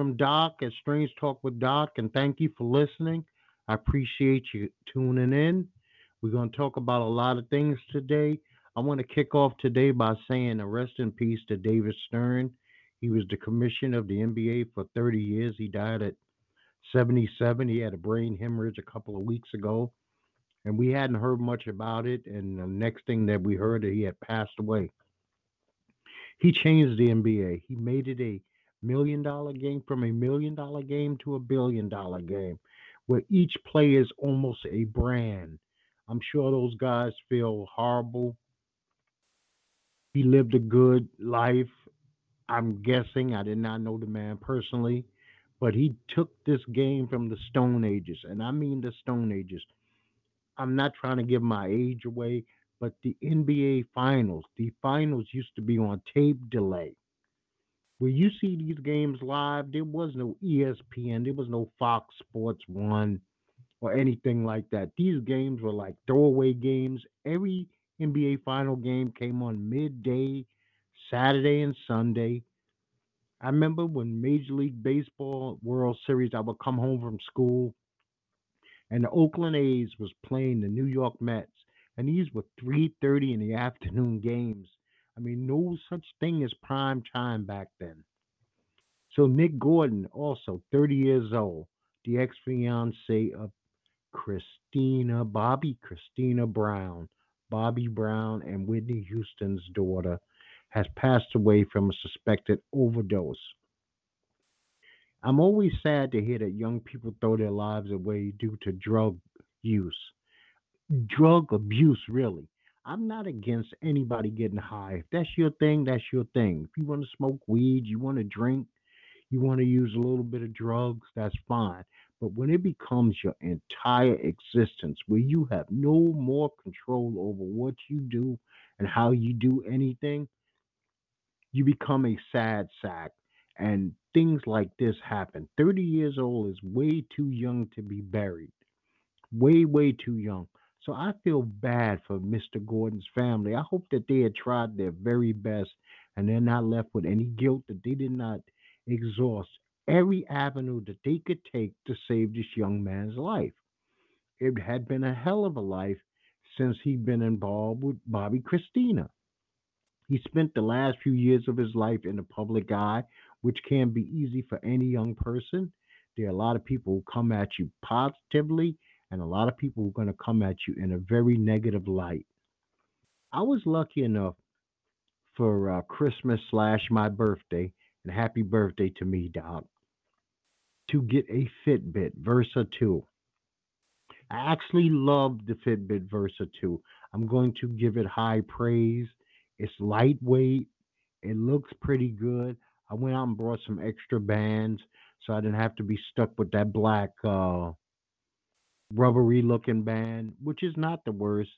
from Doc at Strange Talk with Doc, and thank you for listening. I appreciate you tuning in. We're going to talk about a lot of things today. I want to kick off today by saying a rest in peace to David Stern. He was the commissioner of the NBA for 30 years. He died at 77. He had a brain hemorrhage a couple of weeks ago, and we hadn't heard much about it. And the next thing that we heard, he had passed away. He changed the NBA. He made it a million dollar game from a million dollar game to a billion dollar game where each play is almost a brand. I'm sure those guys feel horrible. He lived a good life. I'm guessing. I did not know the man personally, but he took this game from the Stone Ages, and I mean the Stone Ages. I'm not trying to give my age away, but the NBA Finals, the finals used to be on tape delay. Where you see these games live, there was no ESPN, there was no Fox Sports One or anything like that. These games were like throwaway games. Every NBA final game came on midday, Saturday and Sunday. I remember when Major League Baseball World Series, I would come home from school and the Oakland A's was playing the New York Mets. And these were 3:30 in the afternoon games. I mean, no such thing as prime time back then. So Nick Gordon, also 30 years old, the ex-fiance of Kristina, Bobbi Kristina Brown, Bobby Brown and Whitney Houston's daughter, has passed away from a suspected overdose. I'm always sad to hear that young people throw their lives away due to drug use, drug abuse, really. I'm not against anybody getting high. If that's your thing, that's your thing. If you want to smoke weed, you want to drink, you want to use a little bit of drugs, that's fine. But when it becomes your entire existence, where you have no more control over what you do and how you do anything, you become a sad sack. And things like this happen. 30 years old is way too young to be buried. Way, way too young. So I feel bad for Mr. Gordon's family. I hope that they had tried their very best and they're not left with any guilt that they did not exhaust every avenue that they could take to save this young man's life. It had been a hell of a life since he'd been involved with Bobbi Kristina. He spent the last few years of his life in the public eye, which can be easy for any young person. There are a lot of people who come at you positively, and a lot of people who are going to come at you in a very negative light. I was lucky enough for uh, Christmas slash my birthday, and happy birthday to me, Doc, to get a Fitbit Versa 2. I actually love the Fitbit Versa 2. I'm going to give it high praise. It's lightweight. It looks pretty good. I went out and brought some extra bands so I didn't have to be stuck with that black uh, rubbery looking band, which is not the worst.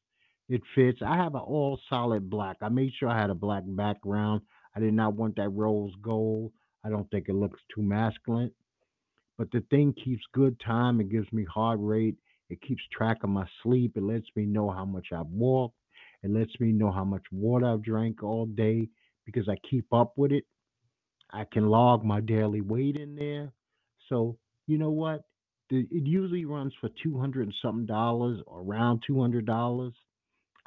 It fits. I have an all solid black. I made sure I had a black background. I did not want that rose gold. I don't think it looks too masculine. But the thing keeps good time. It gives me heart rate. It keeps track of my sleep. It lets me know how much I've walked. It lets me know how much water I've drank all day because I keep up with it. I can log my daily weight in there. So, you know what? It usually runs for 200 and something dollars, around $200.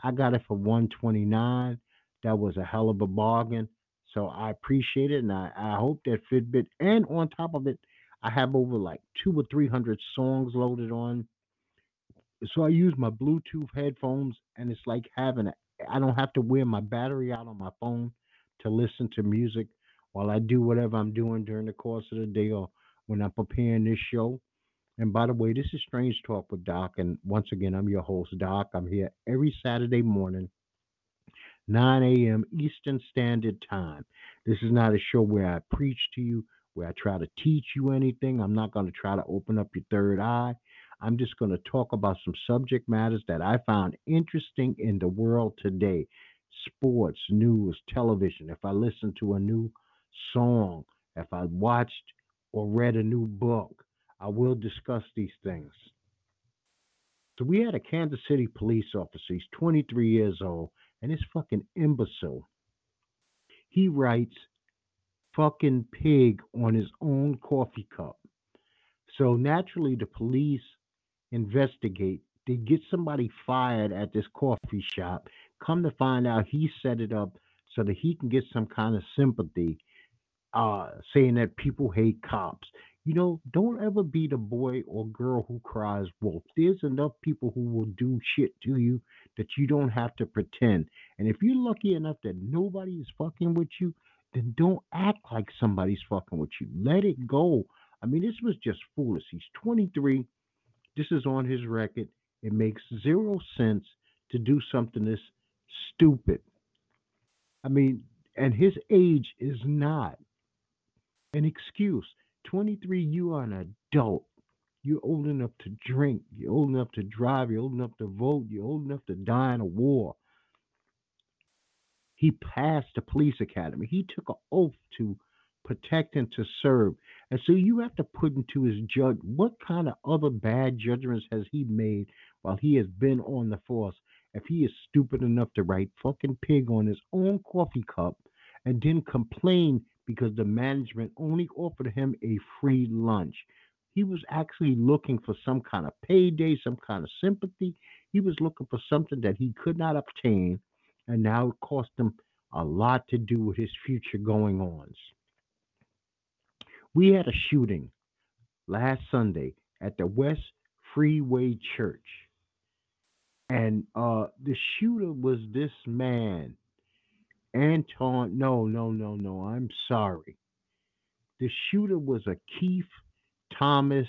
I got it for 129. That was a hell of a bargain. So I appreciate it and I, I hope that Fitbit and on top of it, I have over like two or three hundred songs loaded on so I use my Bluetooth headphones, and it's like having a. I don't have to wear my battery out on my phone to listen to music while I do whatever I'm doing during the course of the day or when I'm preparing this show. And by the way, this is Strange Talk with Doc, and once again, I'm your host, Doc. I'm here every Saturday morning, 9 a.m. Eastern Standard Time. This is not a show where I preach to you, where I try to teach you anything. I'm not going to try to open up your third eye. I'm just going to talk about some subject matters that I found interesting in the world today sports, news, television. If I listen to a new song, if I watched or read a new book, I will discuss these things. So we had a Kansas City police officer. He's 23 years old, and this fucking imbecile. He writes fucking pig on his own coffee cup. So naturally, the police investigate. They get somebody fired at this coffee shop. Come to find out, he set it up so that he can get some kind of sympathy, uh, saying that people hate cops. You know, don't ever be the boy or girl who cries wolf. There's enough people who will do shit to you that you don't have to pretend. And if you're lucky enough that nobody is fucking with you, then don't act like somebody's fucking with you. Let it go. I mean, this was just foolish. He's 23. This is on his record. It makes zero sense to do something this stupid. I mean, and his age is not an excuse. 23, you are an adult. You're old enough to drink. You're old enough to drive. You're old enough to vote. You're old enough to die in a war. He passed the police academy. He took an oath to protect and to serve. And so you have to put into his judge what kind of other bad judgments has he made while he has been on the force. If he is stupid enough to write fucking pig on his own coffee cup and then complain because the management only offered him a free lunch. He was actually looking for some kind of payday, some kind of sympathy. He was looking for something that he could not obtain, and now it cost him a lot to do with his future going ons. We had a shooting last Sunday at the West Freeway Church. And uh the shooter was this man Anton, no, no, no, no. I'm sorry. The shooter was a Keith Thomas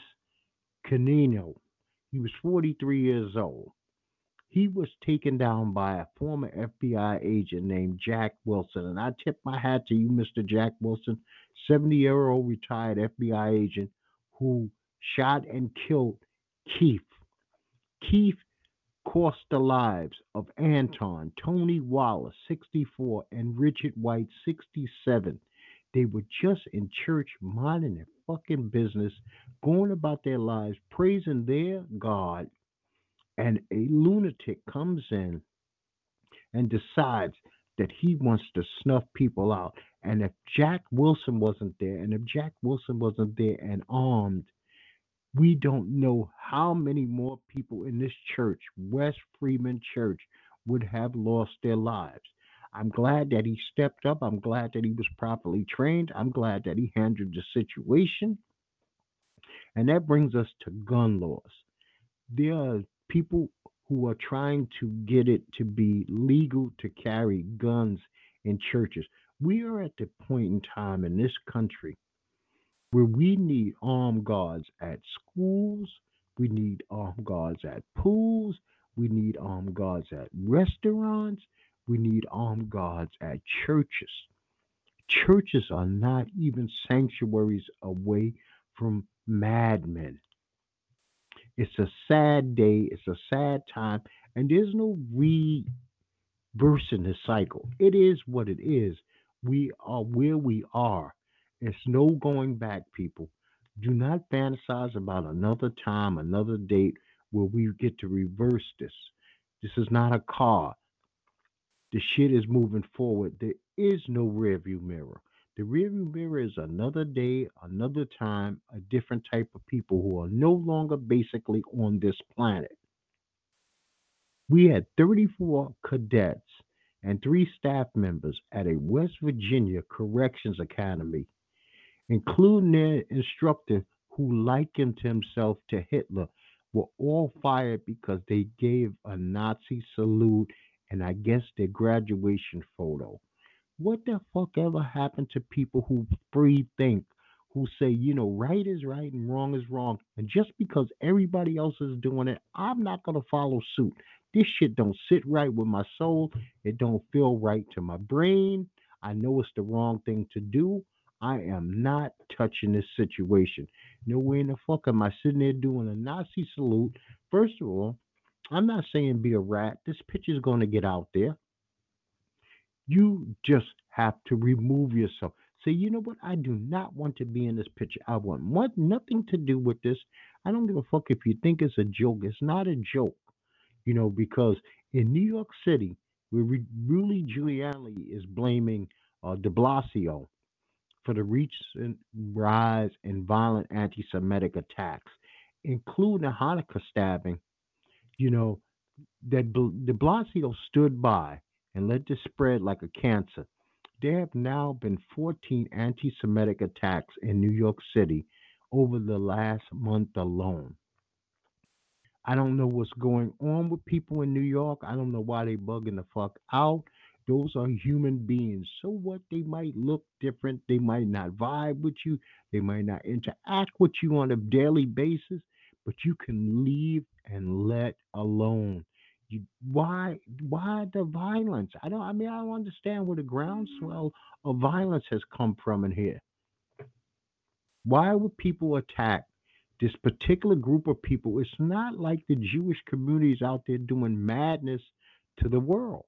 Kinnunen. He was 43 years old. He was taken down by a former FBI agent named Jack Wilson. And I tip my hat to you, Mr. Jack Wilson, 70 year old retired FBI agent who shot and killed Keith. Keith cost the lives of Anton, Tony Wallace, 64, and Richard White, 67. They were just in church minding their fucking business, going about their lives, praising their God, and a lunatic comes in and decides that he wants to snuff people out. And if Jack Wilson wasn't there, and if Jack Wilson wasn't there and armed, we don't know how many more people in this church, West Freeway Church, would have lost their lives. I'm glad that he stepped up. I'm glad that he was properly trained. I'm glad that he handled the situation. And that brings us to gun laws. There are people who are trying to get it to be legal to carry guns in churches. We are at the point in time in this country where we need armed guards at schools, we need armed guards at pools, we need armed guards at restaurants, we need armed guards at churches. Churches are not even sanctuaries away from madmen. It's a sad day, it's a sad time, and there's no reversing the cycle. It is what it is. We are where we are. It's no going back, people. Do not fantasize about another time, another date where we get to reverse this. This is not a car. The shit is moving forward. There is no rearview mirror. The rearview mirror is another day, another time, a different type of people who are no longer basically on this planet. We had 34 cadets and three staff members at a West Virginia Corrections Academy including their instructor who likened himself to Hitler, were all fired because they gave a Nazi salute and I guess their graduation photo. What the fuck ever happened to people who free think, who say, you know, right is right and wrong is wrong, and just because everybody else is doing it, I'm not gonna follow suit. This shit don't sit right with my soul. It don't feel right to my brain. I know it's the wrong thing to do. I am not touching this situation. No way in the fuck am I sitting there doing a Nazi salute. First of all, I'm not saying be a rat. This picture is going to get out there. You just have to remove yourself. Say, you know what? I do not want to be in this picture. I want what, nothing to do with this. I don't give a fuck if you think it's a joke. It's not a joke, you know, because in New York City, where Rudy Giuliani is blaming uh, de Blasio for the recent rise in violent anti Semitic attacks, including a Hanukkah stabbing. You know, that de Blasio stood by and let this spread like a cancer. There have now been 14 anti Semitic attacks in New York City over the last month alone. I don't know what's going on with people in New York. I don't know why they bugging the fuck out. Those are human beings. So what? They might look different. They might not vibe with you. They might not interact with you on a daily basis, but you can leave and let alone. You, why why the violence? I don't I mean I don't understand where the groundswell of violence has come from in here. Why would people attack this particular group of people? It's not like the Jewish communities out there doing madness to the world.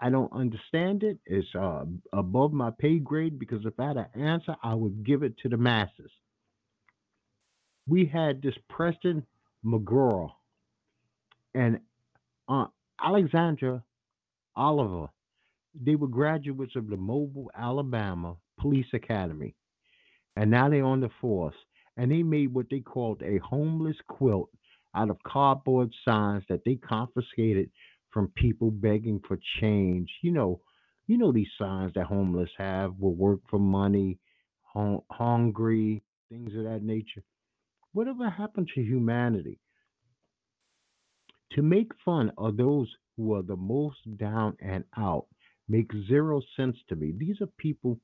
I don't understand it. It's uh, above my pay grade because if I had an answer, I would give it to the masses. We had this Preston McGraw and uh, Alexandra Oliver. They were graduates of the Mobile, Alabama Police Academy, and now they're on the force. And they made what they called a homeless quilt out of cardboard signs that they confiscated from people begging for change. You know, you know these signs that homeless have will work for money, hung- hungry, things of that nature. Whatever happened to humanity? To make fun of those who are the most down and out makes zero sense to me. These are people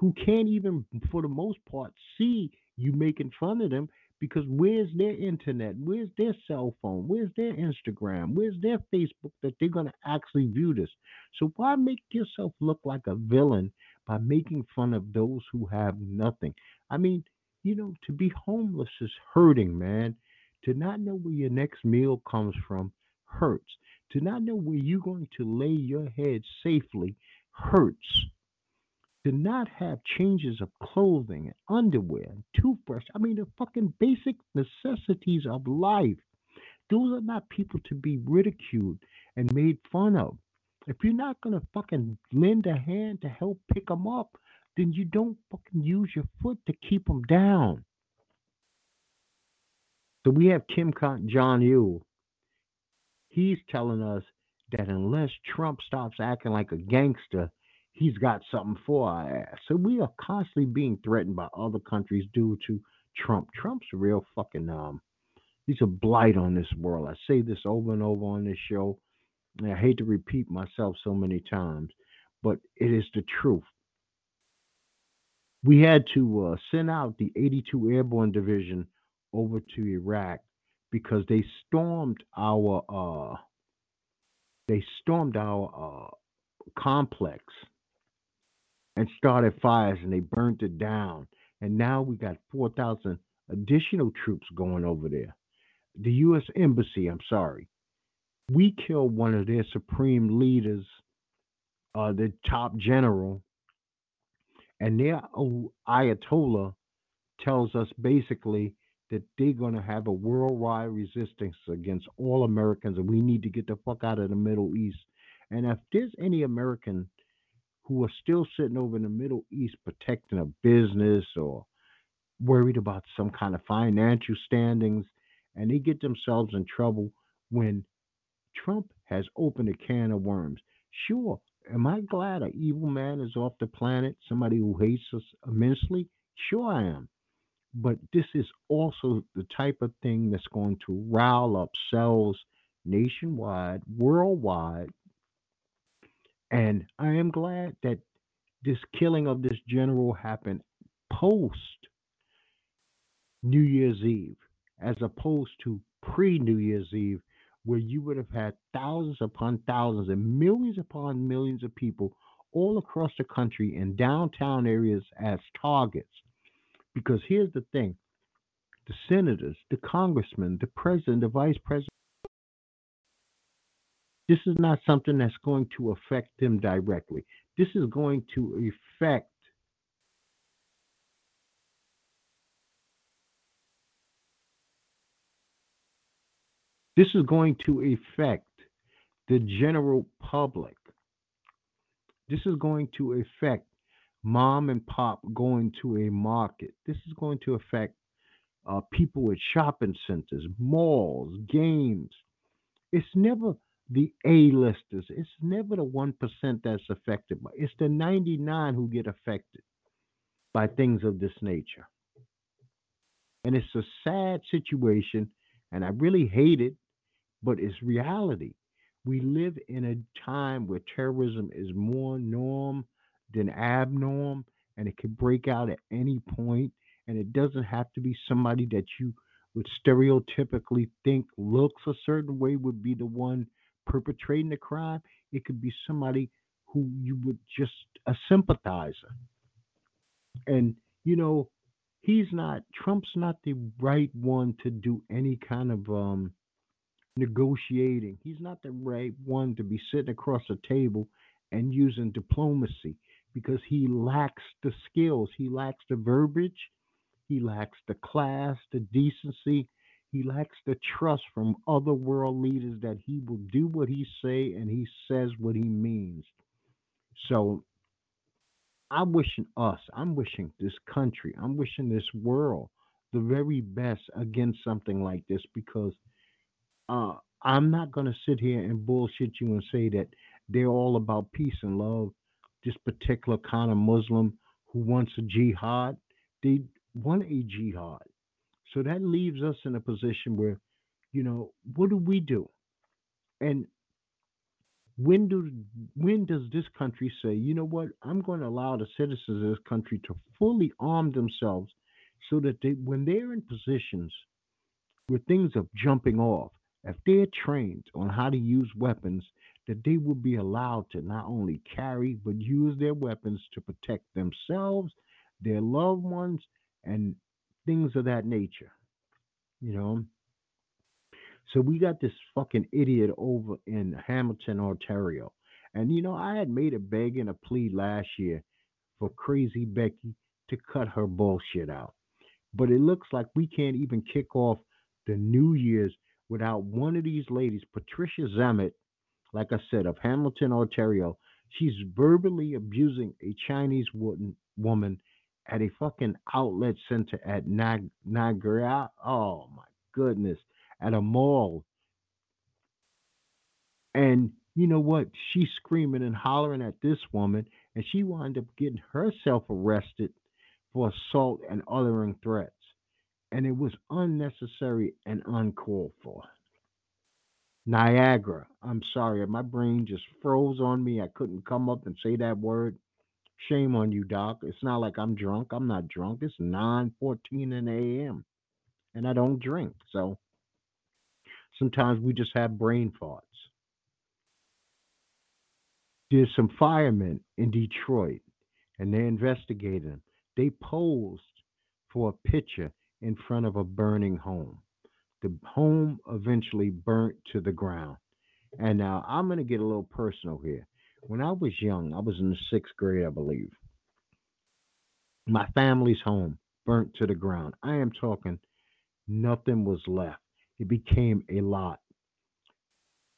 who can't even, for the most part, see you making fun of them because where's their internet? Where's their cell phone? Where's their Instagram? Where's their Facebook that they're going to actually view this? So why make yourself look like a villain by making fun of those who have nothing? I mean, you know, to be homeless is hurting, man. To not know where your next meal comes from hurts. To not know where you're going to lay your head safely hurts. To not have changes of clothing and underwear and toothbrush. I mean, the fucking basic necessities of life. Those are not people to be ridiculed and made fun of. If you're not going to fucking lend a hand to help pick them up, then you don't fucking use your foot to keep them down. So we have Kim Con- John Yu. He's telling us that unless Trump stops acting like a gangster, he's got something for our ass. So we are constantly being threatened by other countries due to Trump. Trump's real fucking um he's a blight on this world. I say this over and over on this show. I hate to repeat myself so many times, but it is the truth. We had to uh, send out the 82 Airborne Division over to Iraq because they stormed our uh they stormed our uh complex and started fires and they burnt it down. And now we got 4000 additional troops going over there. The US embassy I'm sorry. We killed one of their supreme leaders uh the top general. And their ayatollah tells us basically that they're going to have a worldwide resistance against all Americans, and we need to get the fuck out of the Middle East. And if there's any American who are still sitting over in the Middle East protecting a business or worried about some kind of financial standings, and they get themselves in trouble when Trump has opened a can of worms. Sure, am I glad an evil man is off the planet, somebody who hates us immensely? Sure, I am. But this is also the type of thing that's going to rile up cells nationwide, worldwide. And I am glad that this killing of this general happened post New Year's Eve, as opposed to pre New Year's Eve, where you would have had thousands upon thousands and millions upon millions of people all across the country in downtown areas as targets. Because here's the thing the senators, the congressmen, the president, the vice president, this is not something that's going to affect them directly. This is going to affect this is going to affect the general public. This is going to affect mom and pop going to a market. This is going to affect uh, people at shopping centers, malls, games. It's never the A-listers. It's never the 1% that's affected. It's the 99 who get affected by things of this nature. And it's a sad situation, and I really hate it, but it's reality. We live in a time where terrorism is more norm than abnorm, and it can break out at any point, and it doesn't have to be somebody that you would stereotypically think looks a certain way would be the one perpetrating the crime. It could be somebody who you would just a sympathizer. And you know, he's not Trump's not the right one to do any kind of um negotiating. He's not the right one to be sitting across a table and using diplomacy because he lacks the skills, he lacks the verbiage, he lacks the class, the decency, he lacks the trust from other world leaders that he will do what he say and he says what he means. So I'm wishing us, I'm wishing this country, I'm wishing this world the very best against something like this because uh, I'm not going to sit here and bullshit you and say that they're all about peace and love. This particular kind of Muslim who wants a jihad, they want a jihad. So that leaves us in a position where, you know, what do we do? And when do when does this country say, you know what, I'm going to allow the citizens of this country to fully arm themselves so that they when they're in positions where things are jumping off, if they're trained on how to use weapons, that they will be allowed to not only carry but use their weapons to protect themselves, their loved ones, and things of that nature. You know. So we got this fucking idiot over in Hamilton, Ontario. And you know, I had made a beg and a plea last year for crazy Becky to cut her bullshit out. But it looks like we can't even kick off the New Year's without one of these ladies, Patricia Zammit, like I said, of Hamilton, Ontario. She's verbally abusing a Chinese woman at a fucking outlet center at Niagara. Oh my goodness, at a mall. And you know what? She's screaming and hollering at this woman, and she wound up getting herself arrested for assault and uttering threats and it was unnecessary and uncalled for. Niagara. I'm sorry, my brain just froze on me. I couldn't come up and say that word. Shame on you, Doc. It's not like I'm drunk. I'm not drunk. It's 9:14 in the a.m. and I don't drink. So sometimes we just have brain farts. There's some firemen in Detroit, and they're investigating them. They posed for a picture in front of a burning home. The home eventually burnt to the ground. And now I'm going to get a little personal here. When I was young, I was in the sixth grade, I believe. My family's home burnt to the ground. I am talking nothing was left. It became a lot.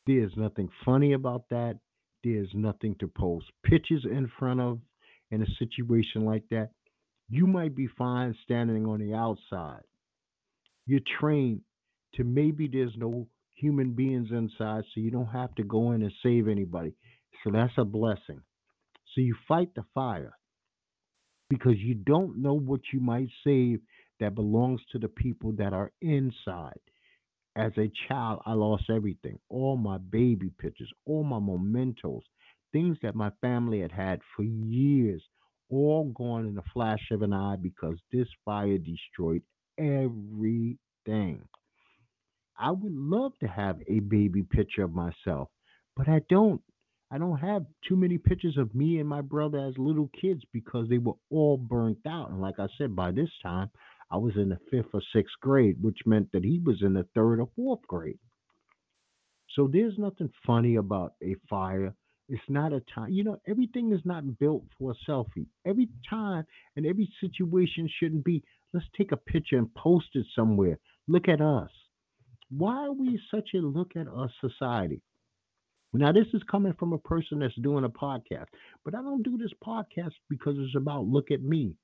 There's nothing funny about that. There's nothing to post pictures in front of in a situation like that. You might be fine standing on the outside. You're trained to maybe there's no human beings inside, so you don't have to go in and save anybody. So that's a blessing. So you fight the fire because you don't know what you might save that belongs to the people that are inside. As a child, I lost everything all my baby pictures, all my mementos, things that my family had had for years all gone in a flash of an eye because this fire destroyed everything. I would love to have a baby picture of myself, but I don't. I don't have too many pictures of me and my brother as little kids because they were all burnt out. And like I said, by this time, I was in the fifth or sixth grade, which meant that he was in the third or fourth grade. So there's nothing funny about a fire it's not a time. You know, everything is not built for a selfie. Every time and every situation shouldn't be, let's take a picture and post it somewhere. Look at us. Why are we such a look at us society? Now, this is coming from a person that's doing a podcast, but I don't do this podcast because it's about look at me.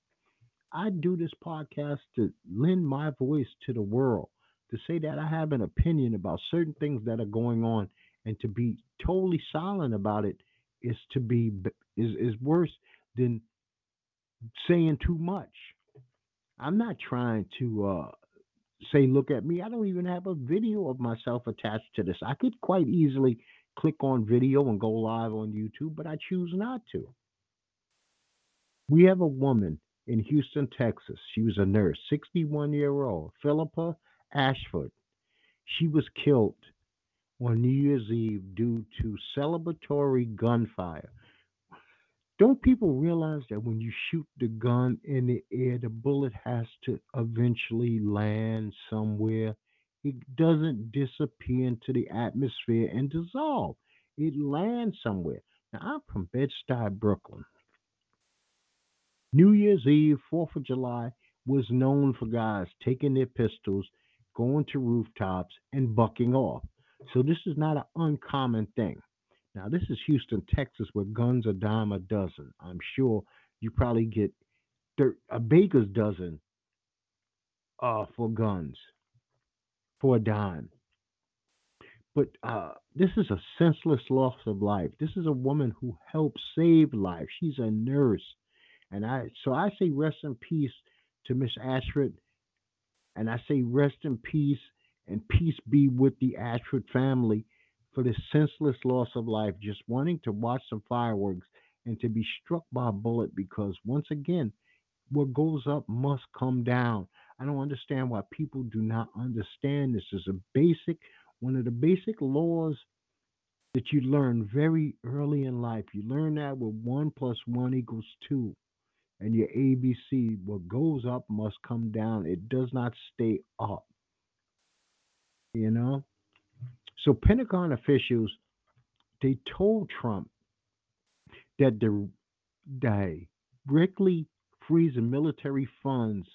I do this podcast to lend my voice to the world, to say that I have an opinion about certain things that are going on, and to be totally silent about it is to be is is worse than saying too much. I'm not trying to uh, say, look at me. I don't even have a video of myself attached to this. I could quite easily click on video and go live on YouTube, but I choose not to. We have a woman in Houston, Texas. She was a nurse, 61 year old, Philippa Ashford. She was killed on New Year's Eve due to celebratory gunfire. Don't people realize that when you shoot the gun in the air, the bullet has to eventually land somewhere? It doesn't disappear into the atmosphere and dissolve. It lands somewhere. Now, I'm from Bed-Stuy, Brooklyn. New Year's Eve, 4th of July, was known for guys taking their pistols, going to rooftops, and bucking off. So this is not an uncommon thing. Now, this is Houston, Texas, where guns are dime a dozen. I'm sure you probably get a baker's dozen uh, for guns for a dime. But uh, this is a senseless loss of life. This is a woman who helped save life. She's a nurse, and I so I say rest in peace to Miss Ashford, and I say rest in peace and peace be with the Ashford family for this senseless loss of life, just wanting to watch some fireworks and to be struck by a bullet because, once again, what goes up must come down. I don't understand why people do not understand this is a basic, one of the basic laws that you learn very early in life. You learn that with one plus one equals two. And your ABC, what goes up must come down. It does not stay up. You know? So Pentagon officials they told Trump that the directly freezing military funds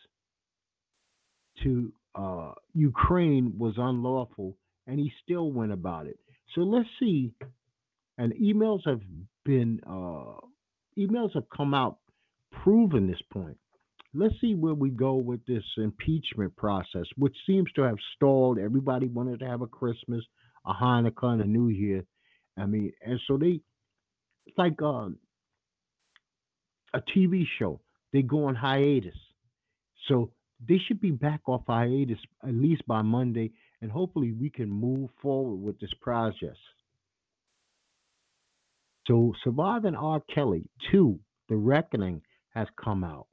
to uh, Ukraine was unlawful, and he still went about it. So let's see. And emails have been uh, emails have come out proving this point. Let's see where we go with this impeachment process, which seems to have stalled. Everybody wanted to have a Christmas a Hanukkah and a New Year. I mean, and so they it's like um, a TV show. They go on hiatus, so they should be back off hiatus at least by Monday, and hopefully we can move forward with this project. So, Surviving R. Kelly 2, The Reckoning, has come out.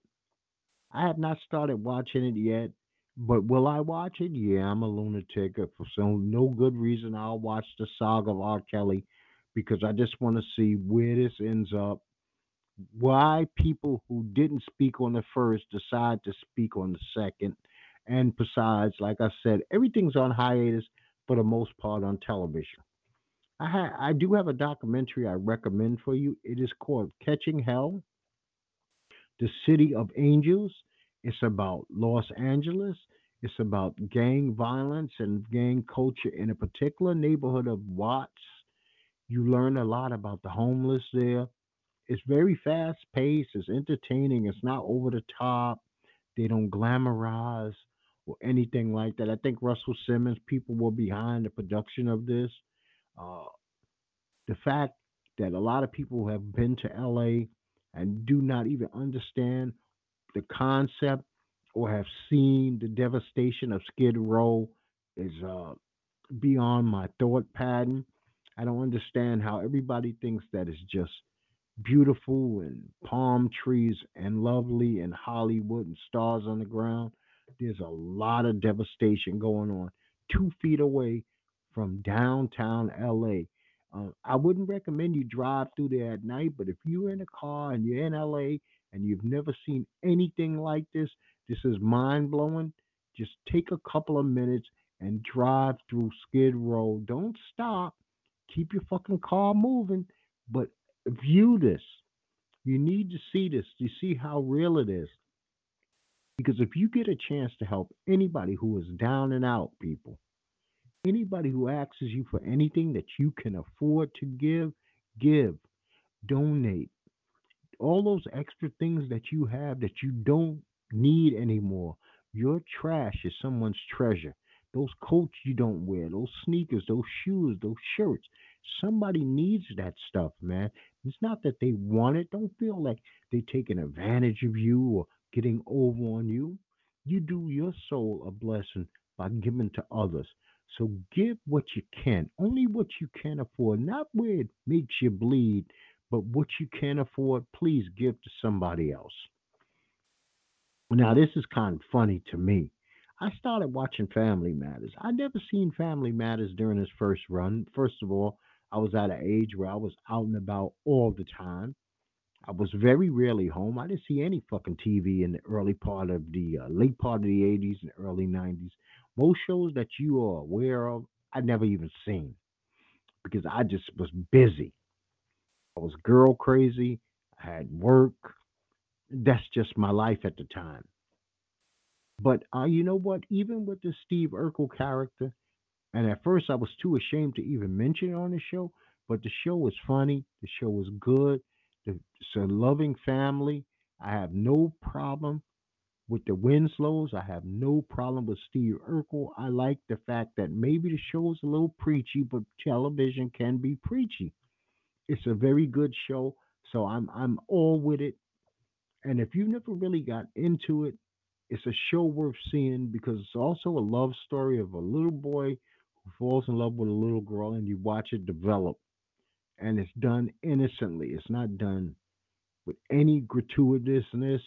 I have not started watching it yet. But will I watch it? Yeah, I'm a lunatic. Uh, for some no good reason, I'll watch the saga of R. Kelly because I just want to see where this ends up. Why people who didn't speak on the first decide to speak on the second. And besides, like I said, everything's on hiatus for the most part on television. I ha- I do have a documentary I recommend for you. It is called Catching Hell, The City of Angels. It's about Los Angeles. It's about gang violence and gang culture in a particular neighborhood of Watts. You learn a lot about the homeless there. It's very fast paced. It's entertaining. It's not over the top. They don't glamorize or anything like that. I think Russell Simmons, people were behind the production of this. Uh, the fact that a lot of people have been to LA and do not even understand the concept or have seen the devastation of Skid Row is uh, beyond my thought pattern. I don't understand how everybody thinks that it's just beautiful and palm trees and lovely and Hollywood and stars on the ground. There's a lot of devastation going on two feet away from downtown LA. Uh, I wouldn't recommend you drive through there at night, but if you're in a car and you're in LA and you've never seen anything like this, this is mind blowing. Just take a couple of minutes and drive through Skid Row. Don't stop. Keep your fucking car moving, but view this. You need to see this to see how real it is. Because if you get a chance to help anybody who is down and out, people, Anybody who asks you for anything that you can afford to give, give, donate. All those extra things that you have that you don't need anymore. Your trash is someone's treasure. Those coats you don't wear, those sneakers, those shoes, those shirts. Somebody needs that stuff, man. It's not that they want it. Don't feel like they're taking advantage of you or getting over on you. You do your soul a blessing by giving to others. So give what you can, only what you can afford, not where it makes you bleed, but what you can afford, please give to somebody else. Now, this is kind of funny to me. I started watching Family Matters. I never seen Family Matters during its first run. First of all, I was at an age where I was out and about all the time. I was very rarely home. I didn't see any fucking TV in the early part of the uh, late part of the 80s and early 90s. Most shows that you are aware of, I never even seen because I just was busy. I was girl crazy. I had work. That's just my life at the time. But uh, you know what? Even with the Steve Urkel character, and at first I was too ashamed to even mention it on the show, but the show was funny. The show was good. It's a loving family. I have no problem with the Winslows. I have no problem with Steve Urkel. I like the fact that maybe the show is a little preachy, but television can be preachy. It's a very good show, so I'm I'm all with it. And if you never really got into it, it's a show worth seeing because it's also a love story of a little boy who falls in love with a little girl, and you watch it develop. And it's done innocently. It's not done with any gratuitousness.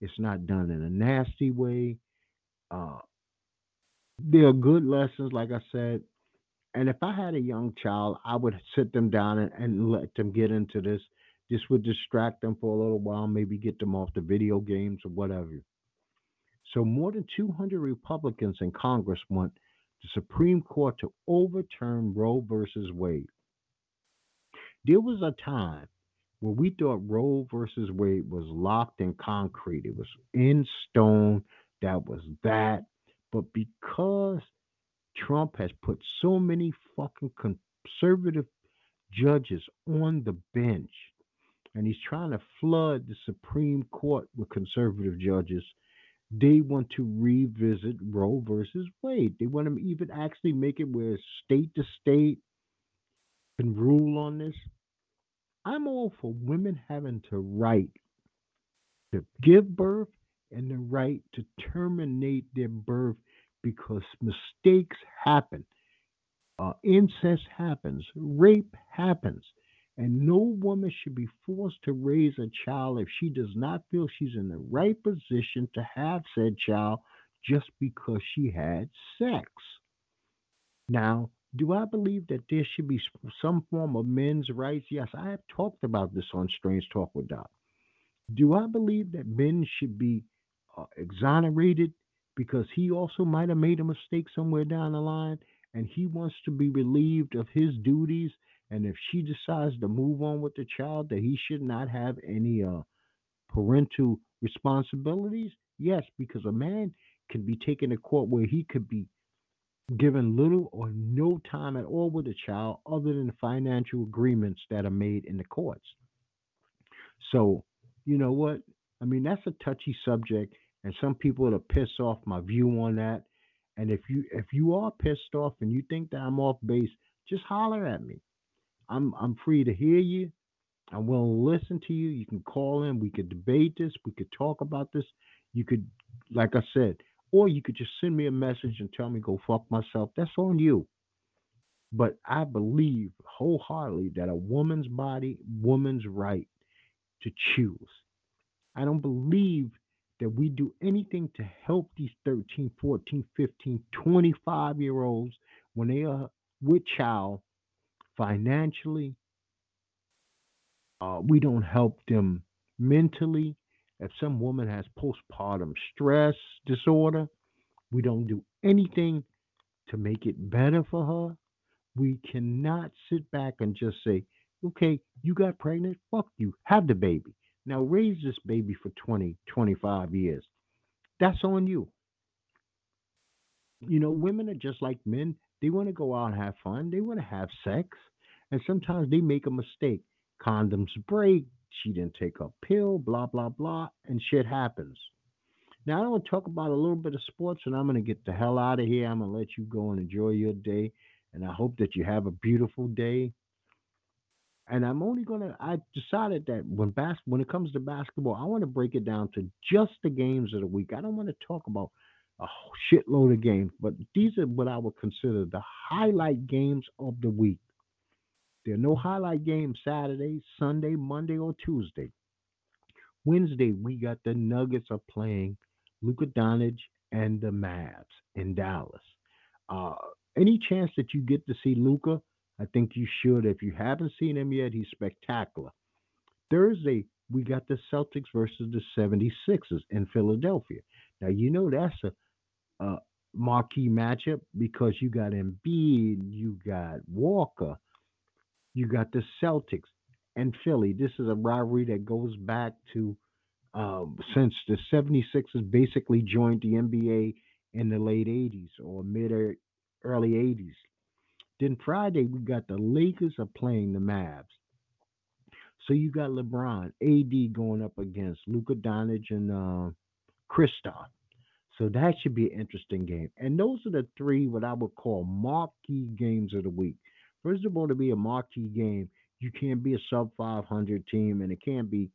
It's not done in a nasty way. Uh, there are good lessons, like I said. And if I had a young child, I would sit them down and, and let them get into this. This would distract them for a little while, maybe get them off the video games or whatever. So, more than 200 Republicans in Congress want the Supreme Court to overturn Roe versus Wade. There was a time when we thought Roe versus Wade was locked in concrete, it was in stone, that was that. But because Trump has put so many fucking conservative judges on the bench and he's trying to flood the Supreme Court with conservative judges, they want to revisit Roe versus Wade. They want to even actually make it where state to state can rule on this. I'm all for women having the right to give birth and the right to terminate their birth because mistakes happen. Uh, incest happens, rape happens, and no woman should be forced to raise a child if she does not feel she's in the right position to have said child just because she had sex. Now, do I believe that there should be some form of men's rights? Yes, I have talked about this on Strange Talk with Doc. Do I believe that men should be uh, exonerated because he also might have made a mistake somewhere down the line and he wants to be relieved of his duties? And if she decides to move on with the child, that he should not have any uh, parental responsibilities? Yes, because a man can be taken to court where he could be given little or no time at all with the child other than the financial agreements that are made in the courts. So, you know what? I mean, that's a touchy subject, and some people are pissed off my view on that. And if you if you are pissed off and you think that I'm off base, just holler at me. I'm I'm free to hear you. I'm willing to listen to you. You can call in. We could debate this. We could talk about this. You could, like I said, or you could just send me a message and tell me go fuck myself. That's on you. But I believe wholeheartedly that a woman's body, woman's right to choose. I don't believe that we do anything to help these 13, 14, 15, 25 year olds when they are with child financially. Uh, we don't help them mentally. If some woman has postpartum stress disorder, we don't do anything to make it better for her. We cannot sit back and just say, okay, you got pregnant, fuck you, have the baby. Now raise this baby for 20, 25 years. That's on you. You know, women are just like men. They want to go out and have fun. They want to have sex. And sometimes they make a mistake. Condoms break. She didn't take a pill, blah, blah, blah. And shit happens. Now, I want to talk about a little bit of sports, and I'm going to get the hell out of here. I'm going to let you go and enjoy your day. And I hope that you have a beautiful day. And I'm only going to, I decided that when bas- when it comes to basketball, I want to break it down to just the games of the week. I don't want to talk about a shitload of games, but these are what I would consider the highlight games of the week. There are no highlight games Saturday, Sunday, Monday, or Tuesday. Wednesday, we got the Nuggets are playing Luka Doncic and the Mavs in Dallas. Uh, any chance that you get to see Luka, I think you should. If you haven't seen him yet, he's spectacular. Thursday, we got the Celtics versus the 76ers in Philadelphia. Now, you know that's a, a marquee matchup because you got Embiid, you got Walker, you got the Celtics and Philly. This is a rivalry that goes back to um, since the 76ers basically joined the NBA in the late 80s or mid early 80s. Then Friday, we got the Lakers are playing the Mavs. So you got LeBron, AD going up against Luka Doncic and uh, Kristaps. So that should be an interesting game. And those are the three what I would call marquee games of the week. First of all, to be a marquee game, you can't be a sub 500 team, and it can't be,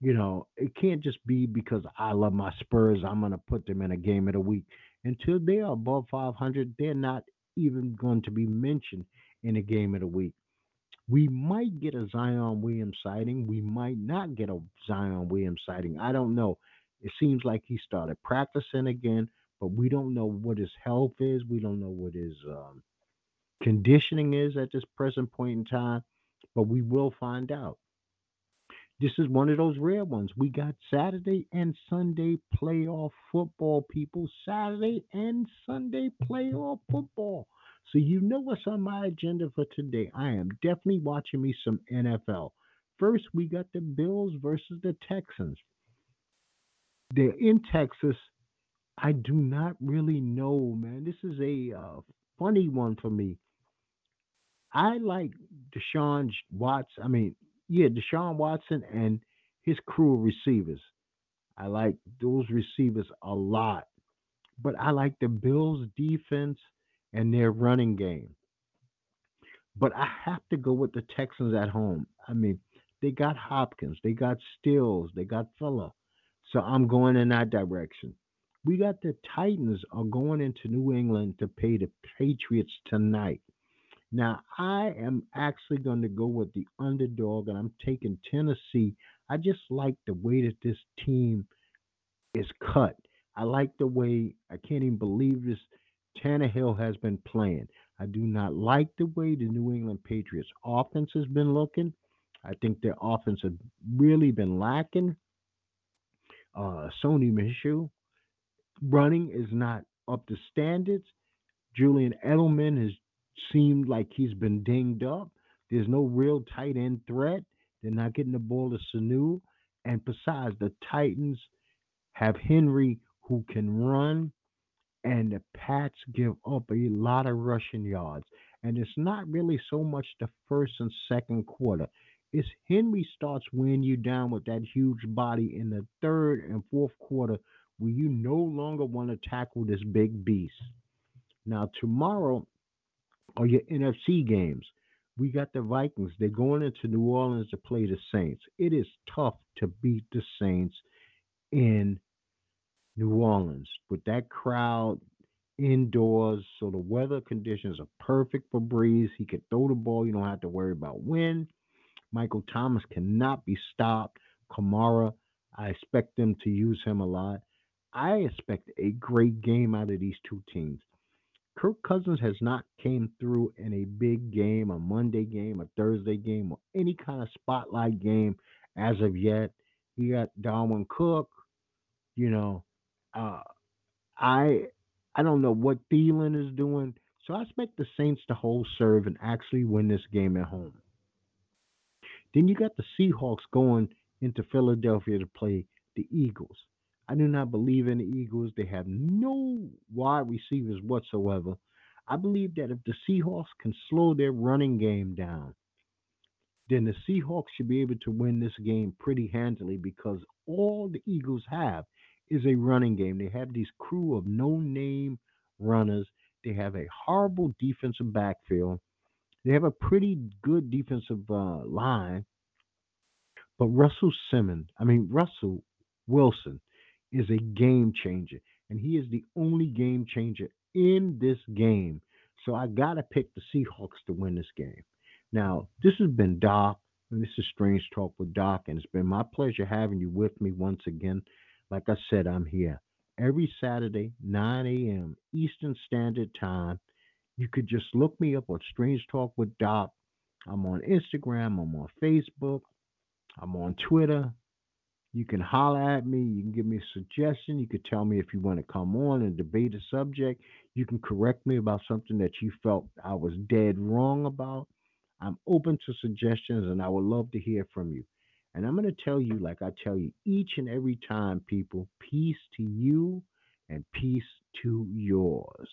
you know, it can't just be because I love my Spurs. I'm going to put them in a game of the week. Until they are above 500, they're not even going to be mentioned in a game of the week. We might get a Zion Williams sighting. We might not get a Zion Williams sighting. I don't know. It seems like he started practicing again, but we don't know what his health is. We don't know what his um, conditioning is at this present point in time, but we will find out. This is one of those rare ones. We got Saturday and Sunday playoff football, people. Saturday and Sunday playoff football. So you know what's on my agenda for today. I am definitely watching me some NFL. First, we got the Bills versus the Texans. They're in Texas. I do not really know, man. This is a uh, funny one for me. I like Deshaun Watson. I mean, yeah, Deshaun Watson and his crew of receivers. I like those receivers a lot. But I like the Bills' defense and their running game. But I have to go with the Texans at home. I mean, they got Hopkins, they got Stills, they got Fuller. So I'm going in that direction. We got the Titans are going into New England to pay the Patriots tonight. Now, I am actually going to go with the underdog, and I'm taking Tennessee. I just like the way that this team is cut. I like the way, I can't even believe this, Tannehill has been playing. I do not like the way the New England Patriots offense has been looking. I think their offense has really been lacking. Uh, Sony Michel running is not up to standards. Julian Edelman has seemed like he's been dinged up. There's no real tight end threat. They're not getting the ball to Sanu. And besides, the Titans have Henry who can run, and the Pats give up a lot of rushing yards. And it's not really so much the first and second quarter. It's Henry starts weighing you down with that huge body in the third and fourth quarter where you no longer want to tackle this big beast. Now, tomorrow, or your NFC games. We got the Vikings. They're going into New Orleans to play the Saints. It is tough to beat the Saints in New Orleans with that crowd indoors. So the weather conditions are perfect for Brees. He can throw the ball. You don't have to worry about wind. Michael Thomas cannot be stopped. Kamara, I expect them to use him a lot. I expect a great game out of these two teams. Kirk Cousins has not came through in a big game, a Monday game, a Thursday game, or any kind of spotlight game as of yet. He got Dalvin Cook. You know, uh, I I don't know what Thielen is doing, so I expect the Saints to hold serve and actually win this game at home. Then you got the Seahawks going into Philadelphia to play the Eagles. I do not believe in the Eagles. They have no wide receivers whatsoever. I believe that if the Seahawks can slow their running game down, then the Seahawks should be able to win this game pretty handily because all the Eagles have is a running game. They have these crew of no name runners. They have a horrible defensive backfield. They have a pretty good defensive uh, line. But Russell Simmons, I mean, Russell Wilson is a game changer. And he is the only game changer in this game. So I got to pick the Seahawks to win this game. Now, this has been Doc, and this is Strange Talk with Doc, and it's been my pleasure having you with me once again. Like I said, I'm here every Saturday, 9 a.m. Eastern Standard Time. You could just look me up on Strange Talk with Doc. I'm on Instagram, I'm on Facebook, I'm on Twitter. You can holler at me. You can give me a suggestion. You could tell me if you want to come on and debate a subject. You can correct me about something that you felt I was dead wrong about. I'm open to suggestions and I would love to hear from you. And I'm going to tell you, like I tell you each and every time, people, peace to you and peace to yours.